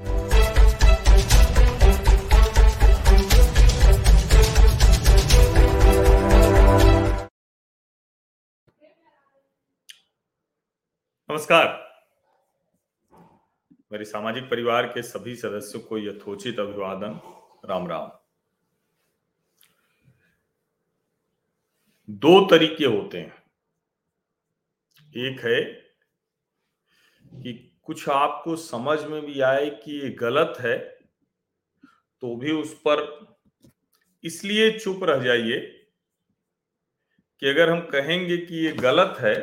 नमस्कार। मेरे सामाजिक परिवार के सभी सदस्यों को यथोचित अभिवादन। राम राम। दो तरीके होते हैं। एक है कि कुछ आपको समझ में भी आए कि ये गलत है तो भी उस पर इसलिए चुप रह जाइए कि अगर हम कहेंगे कि ये गलत है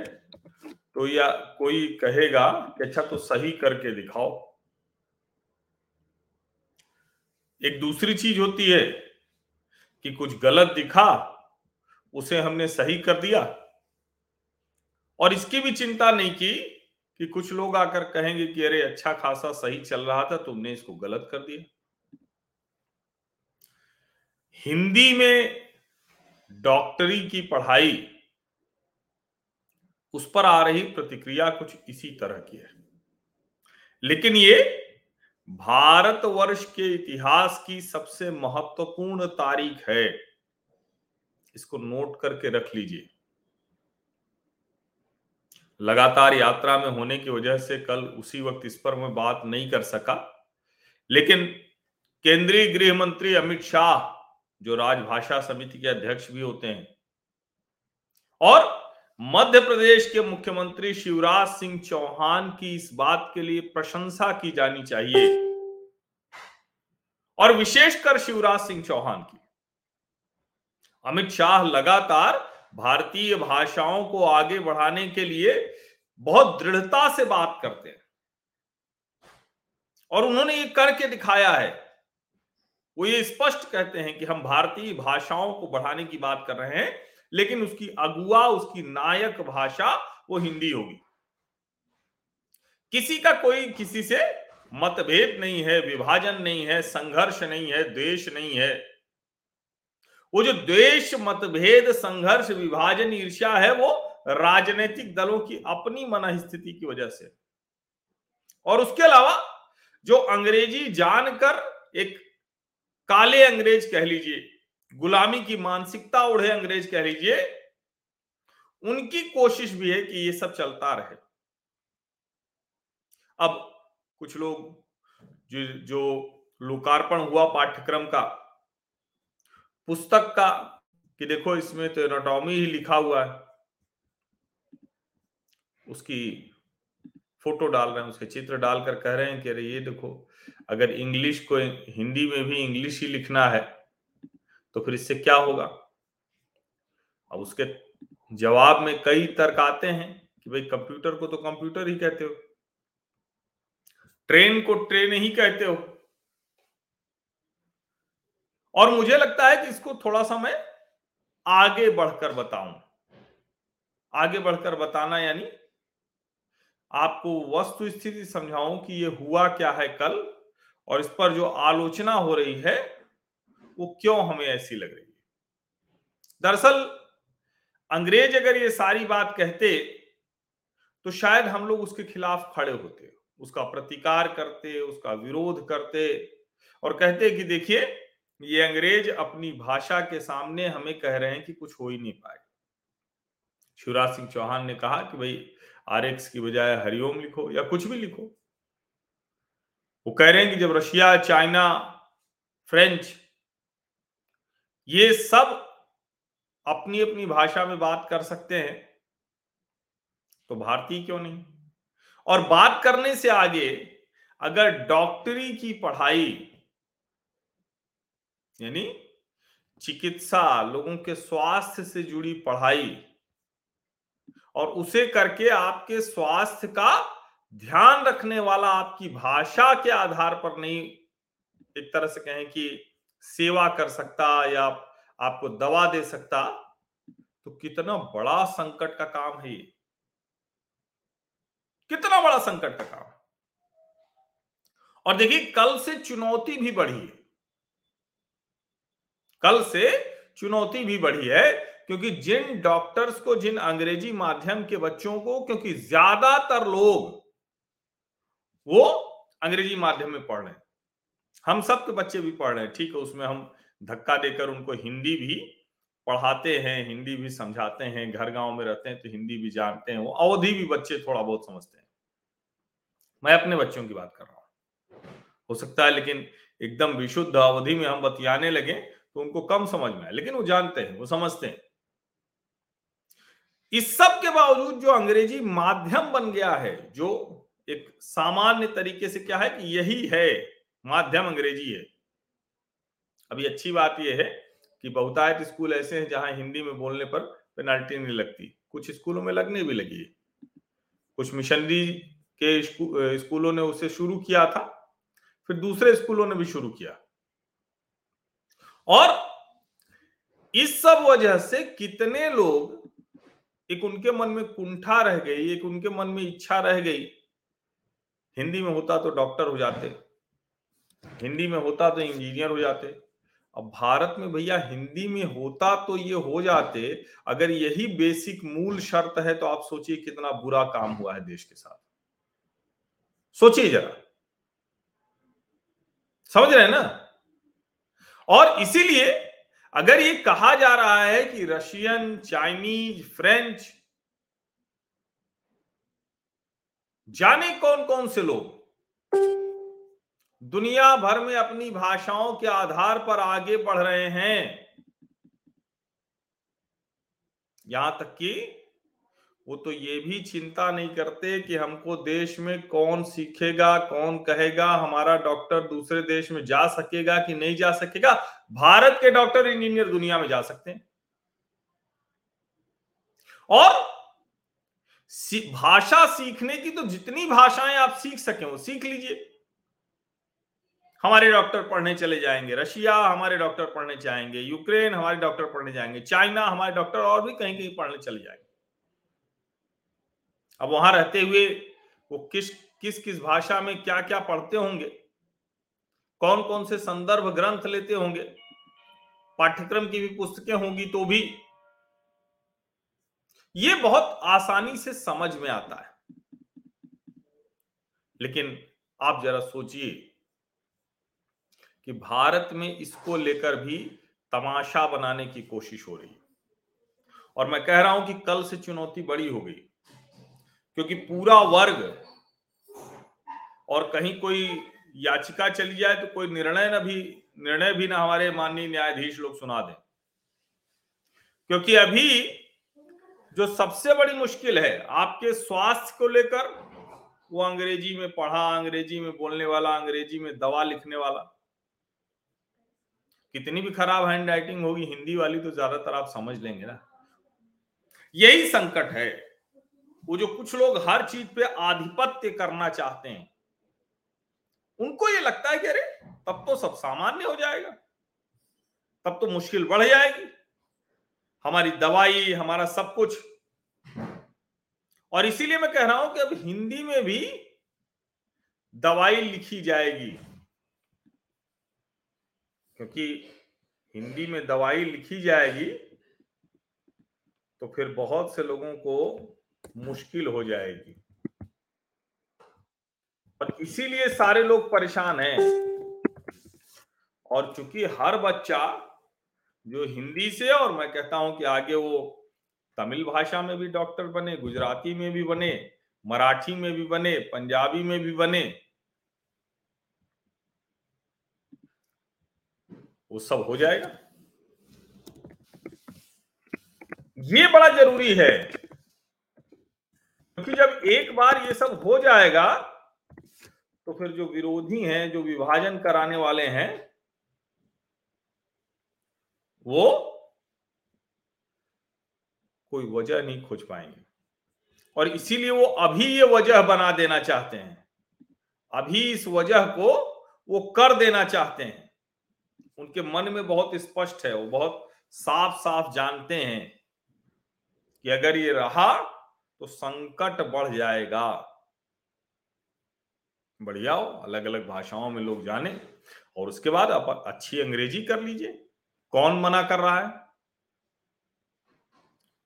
तो या कोई कहेगा कि अच्छा तो सही करके दिखाओ। एक दूसरी चीज़ होती है कि कुछ गलत दिखा, उसे हमने सही कर दिया। और इसकी भी चिंता नहीं की कि कुछ लोग आकर कहेंगे कि, अरे अच्छा खासा सही चल रहा था, तुमने इसको गलत कर दिया। हिंदी में डॉक्टरी की पढ़ाई, उस पर आ रही प्रतिक्रिया कुछ इसी तरह की है। लेकिन ये भारतवर्ष के इतिहास की सबसे महत्वपूर्ण तारीख है। इसको नोट करके रख लीजिए। लगातार यात्रा में होने की वजह से कल उसी वक्त इस पर मैं बात नहीं कर सका। लेकिन केंद्रीय गृह मंत्री अमित शाह, जो राजभाषा समिति के अध्यक्ष भी होते हैं, और मध्य प्रदेश के मुख्यमंत्री शिवराज सिंह चौहान की इस बात के लिए प्रशंसा की जानी चाहिए, और विशेषकर शिवराज सिंह चौहान की। अमित शाह लगातार भारतीय भाषाओं को आगे बढ़ाने के लिए बहुत दृढ़ता से बात करते हैं। और उन्होंने ये करके दिखाया है। वो ये स्पष्ट कहते हैं कि हम भारतीय भाषाओं को बढ़ाने की बात कर रहे हैं, लेकिन उसकी अगुआ, उसकी नायक भाषा वो हिंदी होगी। किसी का कोई, किसी से मतभेद नहीं है, विभाजन नहीं है, संघर्ष नहीं है, द्वेष नहीं है। वो जो द्वेष, मतभेद, संघर्ष, विभाजन, ईर्ष्या है, वो राजनीतिक दलों की अपनी मन स्थिति की वजह से। और उसके अलावा जो अंग्रेज़ी जानकर एक काले अंग्रेज़ कह लीजिए, गुलामी की मानसिकता उड़े अंग्रेज़ कह लीजिए, उनकी कोशिश भी है कि ये सब चलता रहे। अब कुछ लोग, जो जो लोकार्पण हुआ पाठ्यक्रम का पुस्तक का कि देखो इसमें तो एनाटॉमी ही लिखा हुआ है। उसकी फ़ोटो डाल रहे हैं, उसके चित्र डालकर कह रहे हैं कि अरे ये देखो, अगर इंग्लिश को हिंदी में भी इंग्लिश ही लिखना है तो फिर इससे क्या होगा? अब उसके जवाब में कई तर्क आते हैं कि भाई कंप्यूटर को तो कंप्यूटर ही कहते हो। ट्रेन को ट्रेन ही कहते हो। और मुझे लगता है कि इसको थोड़ा सा मैं आगे बढ़कर बताऊँ। आगे बढ़कर बताना यानी आपको वस्तु स्थिति समझाऊं कि ये हुआ क्या है कल और इस पर जो आलोचना हो रही है, वो क्यों हमें ऐसी लग रही है। दरअसल, अंग्रेज़ अगर ये सारी बात कहते तो शायद हम लोग उसके खिलाफ खड़े होते, उसका प्रतिकार करते, उसका विरोध करते और कहते कि देखिए ये अंग्रेज़ अपनी भाषा के सामने हमें कह रहे हैं कि कुछ हो ही नहीं पाए। शिवराज सिंह चौहान ने कहा कि भाई आर एक्स की बजाय हरिओम लिखो या कुछ भी लिखो। वो कह रहे हैं कि जब रशिया, चाइना, फ्रेंच, ये सब अपनी अपनी भाषा में बात कर सकते हैं तो भारतीय क्यों नहीं? और बात करने से आगे अगर डॉक्टरी की पढ़ाई यानी चिकित्सा, लोगों के स्वास्थ्य से जुड़ी पढ़ाई। और उसे करके आपके स्वास्थ्य का ध्यान रखने वाला आपकी भाषा के आधार पर नहीं एक तरह से कहें कि सेवा कर सकता या आपको दवा दे सकता तो कितना बड़ा संकट का काम है ये। कितना बड़ा संकट का काम और देखिए, कल से चुनौती भी बढ़ी है। कल से चुनौती भी बढ़ी है, क्योंकि जिन डॉक्टर्स को, जिन अंग्रेज़ी माध्यम के बच्चों को, क्योंकि ज़्यादातर लोग वो अंग्रेज़ी माध्यम में पढ़ रहे हैं। हम सब के बच्चे भी पढ़ रहे हैं, ठीक है, उसमें हम धक्का देकर उनको हिंदी भी पढ़ाते हैं, हिंदी भी समझाते हैं, घर गाँव में रहते हैं तो हिंदी भी जानते हैं, वो अवधि भी बच्चे थोड़ा बहुत समझते हैं। मैं अपने बच्चों की बात कर रहा हूँ। हो सकता है, लेकिन एकदम विशुद्ध अवधि में हम बतियाने लगे तो उनको कम समझ में आए लेकिन वो जानते हैं, वो समझते हैं। इस सब के बावजूद जो अंग्रेज़ी माध्यम बन गया है, जो एक सामान्य तरीके से क्या है कि यही है, माध्यम अंग्रेज़ी है। अभी अच्छी बात यह है कि बहुतायत स्कूल ऐसे हैं जहाँ हिंदी में बोलने पर पेनाल्टी नहीं लगती, कुछ स्कूलों में लगने भी लगी है। कुछ मिशनरी के स्कूलों ने उसे शुरू किया था, फिर दूसरे स्कूलों ने भी शुरू किया। और इस सब वजह से कितने लोग एक उनके मन में कुंठा रह गई, एक उनके मन में इच्छा रह गई। हिंदी में होता तो डॉक्टर हो जाते, हिंदी में होता तो इंजीनियर हो जाते। अब भारत में भैया हिंदी में होता तो ये हो जाते, अगर यही बेसिक मूल शर्त है तो आप सोचिए कितना बुरा काम हुआ है देश के साथ। सोचिए जरा। समझ रहे हैं ना? और इसीलिए अगर ये कहा जा रहा है कि रशियन, चाइनीज़, फ्रेंच, जाने कौन कौन से लोग? दुनिया भर में अपनी भाषाओं के आधार पर आगे बढ़ रहे हैं। यहाँ तक कि वो तो ये भी चिंता नहीं करते कि हमको देश में कौन सीखेगा, कौन कहेगा, हमारा डॉक्टर दूसरे देश में जा सकेगा कि नहीं जा सकेगा? भारत के डॉक्टर इंजीनियर दुनिया में जा सकते हैं। और भाषा सीखने की तो जितनी भाषाएँ आप सीख सकें, वो सीख लीजिए। हमारे डॉक्टर पढ़ने चले जाएँगे, रशिया हमारे डॉक्टर पढ़ने जाएँगे, यूक्रेन हमारे डॉक्टर पढ़ने जाएँगे, चाइना हमारे डॉक्टर और भी कहीं कहीं पढ़ने चले जाएँगे। अब वहाँ रहते हुए वो किस किस किस भाषा में क्या क्या पढ़ते होंगे? कौन कौन से संदर्भ ग्रंथ लेते होंगे? पाठ्यक्रम की भी पुस्तकें होंगी तो भी। ये बहुत आसानी से समझ में आता है। लेकिन आप जरा सोचिए कि भारत में इसको लेकर भी तमाशा बनाने की कोशिश हो रही है। और मैं कह रहा हूँ कि कल से चुनौती बड़ी हो गई। क्योंकि पूरा वर्ग और कहीं कोई याचिका चली जाए तो कोई निर्णय ना भी, निर्णय भी ना हमारे माननीय न्यायाधीश लोग सुना दें। क्योंकि अभी जो सबसे बड़ी मुश्किल है, आपके स्वास्थ्य को लेकर, वो अंग्रेज़ी में पढ़ा, अंग्रेज़ी में बोलने वाला, अंग्रेज़ी में दवा लिखने वाला, कितनी भी खराब हैंड राइटिंग होगी, हिंदी वाली तो ज़्यादातर आप समझ लेंगे ना। यही संकट है। वो जो कुछ लोग हर चीज़ पे आधिपत्य करना चाहते हैं, उनको ये लगता है कि अरे, तब तो सब सामान्य हो जाएगा, तब तो मुश्किल बढ़ जाएगी। हमारी दवाई, हमारा सब कुछ। और इसीलिए मैं कह रहा हूँ कि अब हिंदी में भी दवाई लिखी जाएगी, क्योंकि हिंदी में दवाई लिखी जाएगी तो फिर बहुत से लोगों को मुश्किल हो जाएगी। और इसीलिए सारे लोग परेशान हैं। और चूँकि हर बच्चा जो हिंदी से, और मैं कहता हूँ कि आगे वो तमिल भाषा में भी डॉक्टर बने, गुजराती में भी बने, मराठी में भी बने, पंजाबी में भी बने, वो सब हो जाएगा। ये बड़ा ज़रूरी है क्योंकि जब एक बार ये सब हो जाएगा तो फिर जो विरोधी हैं, जो विभाजन कराने वाले हैं, वो कोई वजह नहीं खोज पाएँगे। और इसीलिए वो अभी ये वजह बना देना चाहते हैं। अभी इस वजह को वो कर देना चाहते हैं। उनके मन में बहुत स्पष्ट है, वो बहुत साफ़ साफ़ जानते हैं कि अगर ये रहा तो संकट बढ़ जाएगा। बढ़िया हो अलग अलग भाषाओं में लोग जाने और उसके बाद आप अच्छी अंग्रेज़ी कर लीजिए। कौन मना कर रहा है?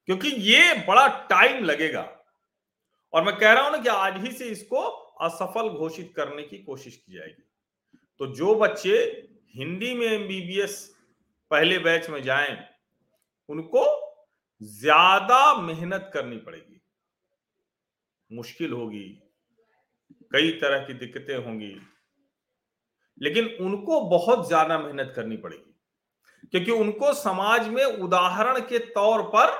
क्योंकि ये बड़ा टाइम लगेगा। और मैं कह रहा हूँ ना कि आज ही से इसको असफल घोषित करने की कोशिश की जाएगी। तो जो बच्चे हिंदी में एमबीबीएस पहले बैच में जाएँ, उनको ज़्यादा मेहनत करनी पड़ेगी। मुश्किल होगी, कई तरह की दिक्कतें होंगी, लेकिन उनको बहुत ज़्यादा मेहनत करनी पड़ेगी, क्योंकि उनको समाज में उदाहरण के तौर पर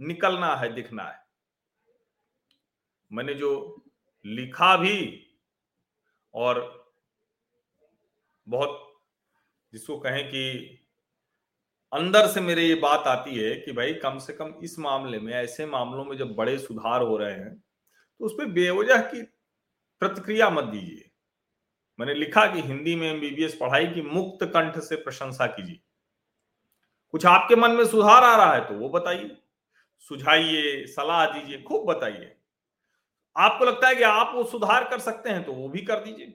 निकलना है, दिखना है। मैंने जो लिखा भी और बहुत जिसको कहें कि अंदर से मेरे ये बात आती है कि भाई कम से कम इस मामले में, ऐसे मामलों में जब बड़े सुधार हो रहे हैं तो उस पर बेवजह की प्रतिक्रिया मत दीजिए। मैंने लिखा कि हिंदी में एमबीबीएस पढ़ाई की मुक्त कंठ से प्रशंसा कीजिए। कुछ आपके मन में सुधार आ रहा है तो वो बताइए। सुझाइए, सलाह दीजिए, खूब बताइए। आपको लगता है कि आप वो सुधार कर सकते हैं तो वो भी कर दीजिए।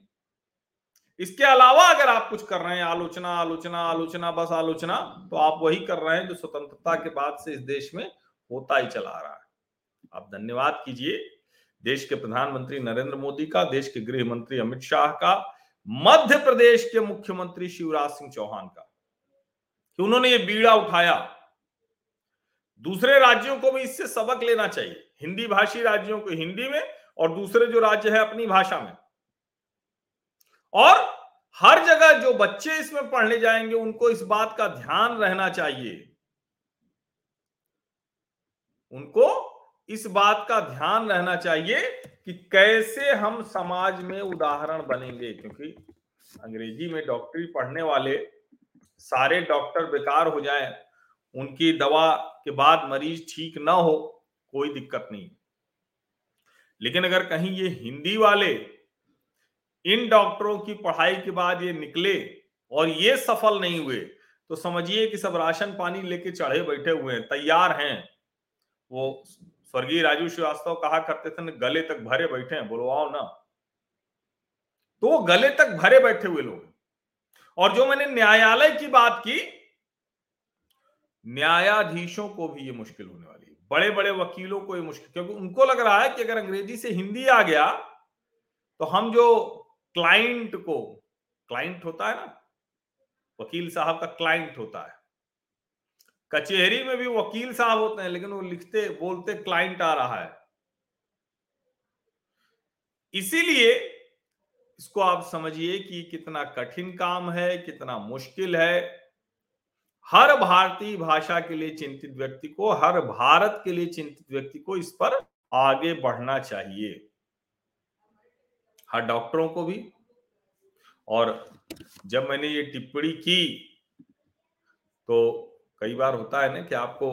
इसके अलावा अगर आप कुछ कर रहे हैं, आलोचना आलोचना आलोचना, बस आलोचना तो आप वही कर रहे हैं जो स्वतंत्रता के बाद से इस देश में होता ही चला रहा है। आप धन्यवाद कीजिए। देश के प्रधानमंत्री नरेंद्र मोदी का, देश के गृह मंत्री अमित शाह का, मध्य प्रदेश के मुख्यमंत्री शिवराज सिंह चौहान का। कि उन्होंने ये बीड़ा उठाया। दूसरे राज्यों को भी इससे सबक लेना चाहिए। हिंदी भाषी राज्यों को हिंदी में और दूसरे जो राज्य है अपनी भाषा में। और हर जगह जो बच्चे इसमें पढ़ने जाएँगे, उनको इस बात का ध्यान रहना चाहिए। उनको इस बात का ध्यान रहना चाहिए कि कैसे हम समाज में उदाहरण बनेंगे, क्योंकि अंग्रेज़ी में डॉक्टरी पढ़ने वाले सारे डॉक्टर बेकार हो जाएँ, उनकी दवा के बाद मरीज़ ठीक ना हो, कोई दिक्कत नहीं। लेकिन अगर कहीं ये हिंदी वाले इन डॉक्टरों की पढ़ाई के बाद ये निकले और ये सफल नहीं हुए तो समझिए कि सब राशन पानी लेके चढ़े बैठे हुए हैं, तैयार हैं। वो स्वर्गीय राजू श्रीवास्तव कहा करते थे गले तक भरे बैठे हैं, बोलवाओ ना। तो गले तक भरे बैठे हुए लोग और जो मैंने न्यायालय की बात की, न्यायाधीशों को भी ये मुश्किल होने वाली है। बड़े बड़े वकीलों को ये मुश्किल, क्योंकि उनको लग रहा है कि अगर अंग्रेज़ी से हिंदी आ गया तो हम जो क्लाइंट को, क्लाइंट होता है ना, वकील साहब का क्लाइंट होता है। कचहरी में भी वकील साहब होते हैं, लेकिन वो लिखते, बोलते क्लाइंट आ रहा है। इसीलिए इसको आप समझिए कि कितना कठिन काम है, कितना मुश्किल है। हर भारतीय भाषा के लिए चिंतित व्यक्ति को, हर भारत के लिए चिंतित व्यक्ति को इस पर आगे बढ़ना चाहिए। हर डॉक्टरों को भी। और जब मैंने ये टिप्पणी की तो कई बार होता है ना कि आपको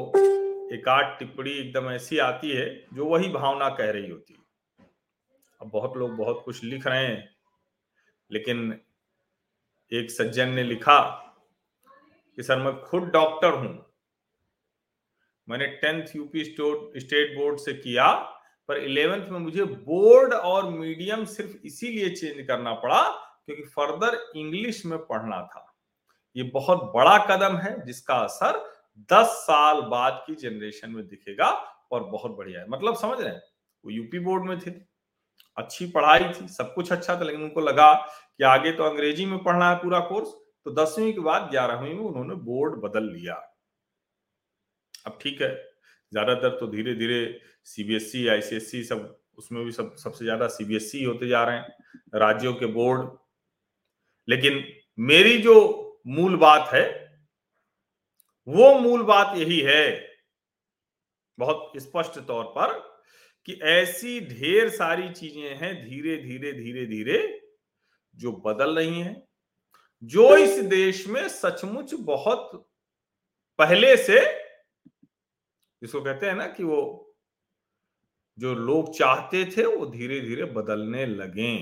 एक आध टिप्पणी एकदम ऐसी आती है, जो वही भावना कह रही होती है। अब बहुत लोग बहुत कुछ लिख रहे हैं, लेकिन एक सज्जन ने लिखा कि, सर, मैं खुद डॉक्टर हूँ। मैंने टेंथ यूपी स्टेट बोर्ड से किया पर इलेवेंथ में मुझे बोर्ड और मीडियम सिर्फ़ इसीलिए चेंज करना पड़ा क्योंकि फर्दर इंग्लिश में पढ़ना था। ये बहुत बड़ा कदम है जिसका असर 10 साल बाद की जनरेशन में दिखेगा और बहुत बढ़िया है। मतलब समझ रहे हैं? वो यूपी बोर्ड में थे। अच्छी पढ़ाई थी, सब कुछ अच्छा था, लेकिन उनको लगा कि आगे तो अंग्रेज़ी में पढ़ना है पूरा कोर्स तो दसवीं के बाद ग्यारहवीं में उन्होंने बोर्ड बदल लिया। अब ठीक है ज़्यादातर तो धीरे धीरे सीबीएसई आईसीएसई सब, उसमें भी सब, सबसे ज़्यादा सीबीएसई होते जा रहे हैं, राज्यों के बोर्ड। लेकिन मेरी जो मूल बात है, वो मूल बात यही है, बहुत स्पष्ट तौर पर, कि ऐसी ढेर सारी चीज़ें हैं धीरे धीरे धीरे धीरे जो बदल रही हैं, जो इस देश में सचमुच बहुत पहले से जिसको कहते हैं ना कि वो जो लोग चाहते थे वो धीरे धीरे बदलने लगे।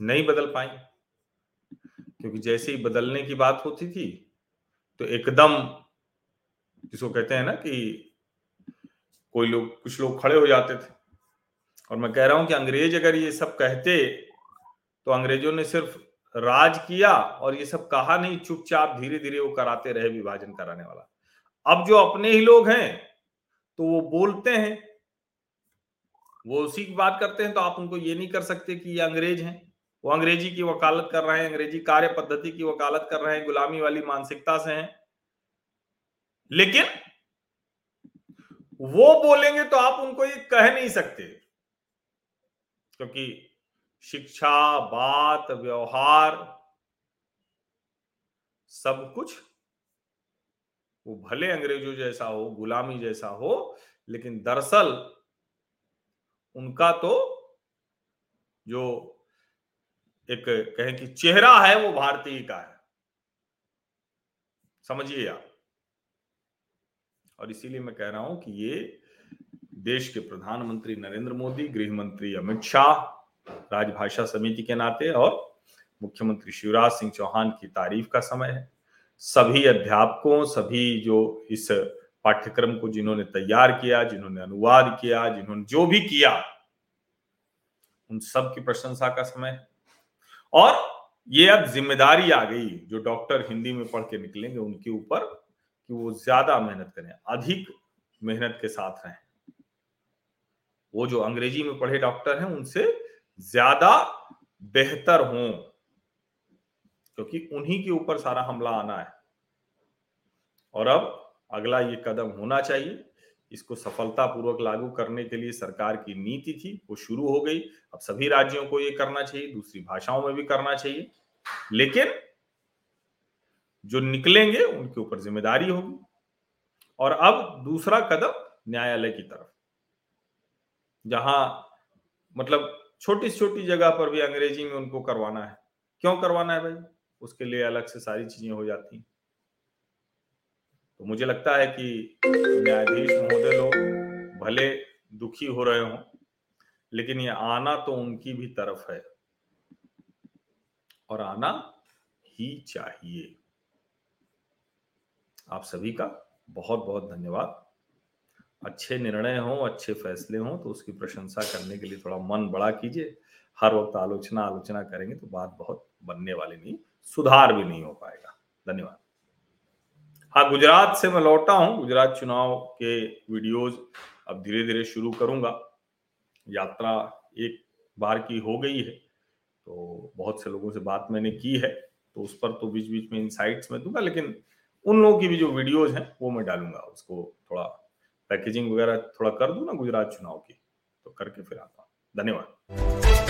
नहीं बदल पाई। क्योंकि जैसे ही बदलने की बात होती थी तो एकदम जिसको कहते हैं ना कि कोई लोग, कुछ लोग खड़े हो जाते थे। और मैं कह रहा हूँ कि अंग्रेज़ अगर ये सब कहते तो अंग्रेज़ों ने सिर्फ़ राज किया और ये सब कहा नहीं चुपचाप धीरे धीरे वो कराते रहे विभाजन कराने वाला। अब जो अपने ही लोग हैं तो वो बोलते हैं। वो उसी की बात करते हैं तो आप उनको ये नहीं कर सकते कि ये अंग्रेज़ हैं। वो अंग्रेज़ी की वकालत कर रहे हैं, अंग्रेज़ी कार्य पद्धति की वकालत कर रहे हैं, गुलामी वाली मानसिकता से हैं। लेकिन वो बोलेंगे तो आप उनको ये कह नहीं सकते, क्योंकि शिक्षा, बात, व्यवहार, सब कुछ वो भले अंग्रेज़ों जैसा हो, गुलामी जैसा हो, लेकिन दरअसल उनका तो जो एक कहें कि चेहरा है वो भारतीय का है। समझिए आप। और इसीलिए मैं कह रहा हूँ कि ये देश के प्रधानमंत्री नरेंद्र मोदी गृह मंत्री अमित शाह राजभाषा समिति के नाते और मुख्यमंत्री शिवराज सिंह चौहान की तारीफ़ का समय है। सभी अध्यापकों, सभी जो इस पाठ्यक्रम को जिन्होंने तैयार किया, जिन्होंने अनुवाद किया, जिन्होंने जो भी किया, उन सब की प्रशंसा का समय है। और ये अब ज़िम्मेदारी आ गई, जो डॉक्टर हिंदी में पढ़ के निकलेंगे, उनके ऊपर कि वो ज़्यादा मेहनत करें, अधिक मेहनत के साथ रहें। वो जो अंग्रेज़ी में पढ़े डॉक्टर हैं, उनसे ज़्यादा बेहतर हों, क्योंकि उन्हीं के ऊपर सारा हमला आना है। और अब अगला ये कदम होना चाहिए। इसको सफलतापूर्वक लागू करने के लिए सरकार की नीति थी, वो शुरू हो गई। अब सभी राज्यों को ये करना चाहिए, दूसरी भाषाओं में भी करना चाहिए। लेकिन जो निकलेंगे, उनके ऊपर ज़िम्मेदारी होगी। और अब दूसरा कदम न्यायालय की तरफ़, जहाँ मतलब छोटी छोटी जगह पर भी अंग्रेज़ी में उनको करवाना है। क्यों करवाना है भाई? उसके लिए अलग से सारी चीज़ें हो जाती हैं। तो मुझे लगता है कि न्यायाधीश महोदय लोग भले दुखी हो रहे हों, लेकिन ये आना तो उनकी भी तरफ़ है। और आना ही चाहिए। आप सभी का बहुत बहुत धन्यवाद। अच्छे निर्णय हो, अच्छे फैसले हो तो उसकी प्रशंसा करने के लिए थोड़ा मन बड़ा कीजिए। हर वक्त आलोचना आलोचना करेंगे तो बात बहुत बनने वाली नहीं, सुधार भी नहीं हो पाएगा। धन्यवाद। हाँ गुजरात से मैं लौटा हूँ। गुजरात चुनाव के वीडियोस अब धीरे धीरे शुरू करूँगा। यात्रा एक बार की हो गई है तो बहुत से लोगों से बात मैंने की है तो उस पर तो बीच बीच में इनसाइट्स में दूँगा, लेकिन उन लोगों की भी जो वीडियोज़ हैं, वो मैं डालूँगा, उसको थोड़ा पैकेजिंग वगैरह थोड़ा कर दूँ ना गुजरात चुनाव की? तो करके फिर आता हूँ। धन्यवाद।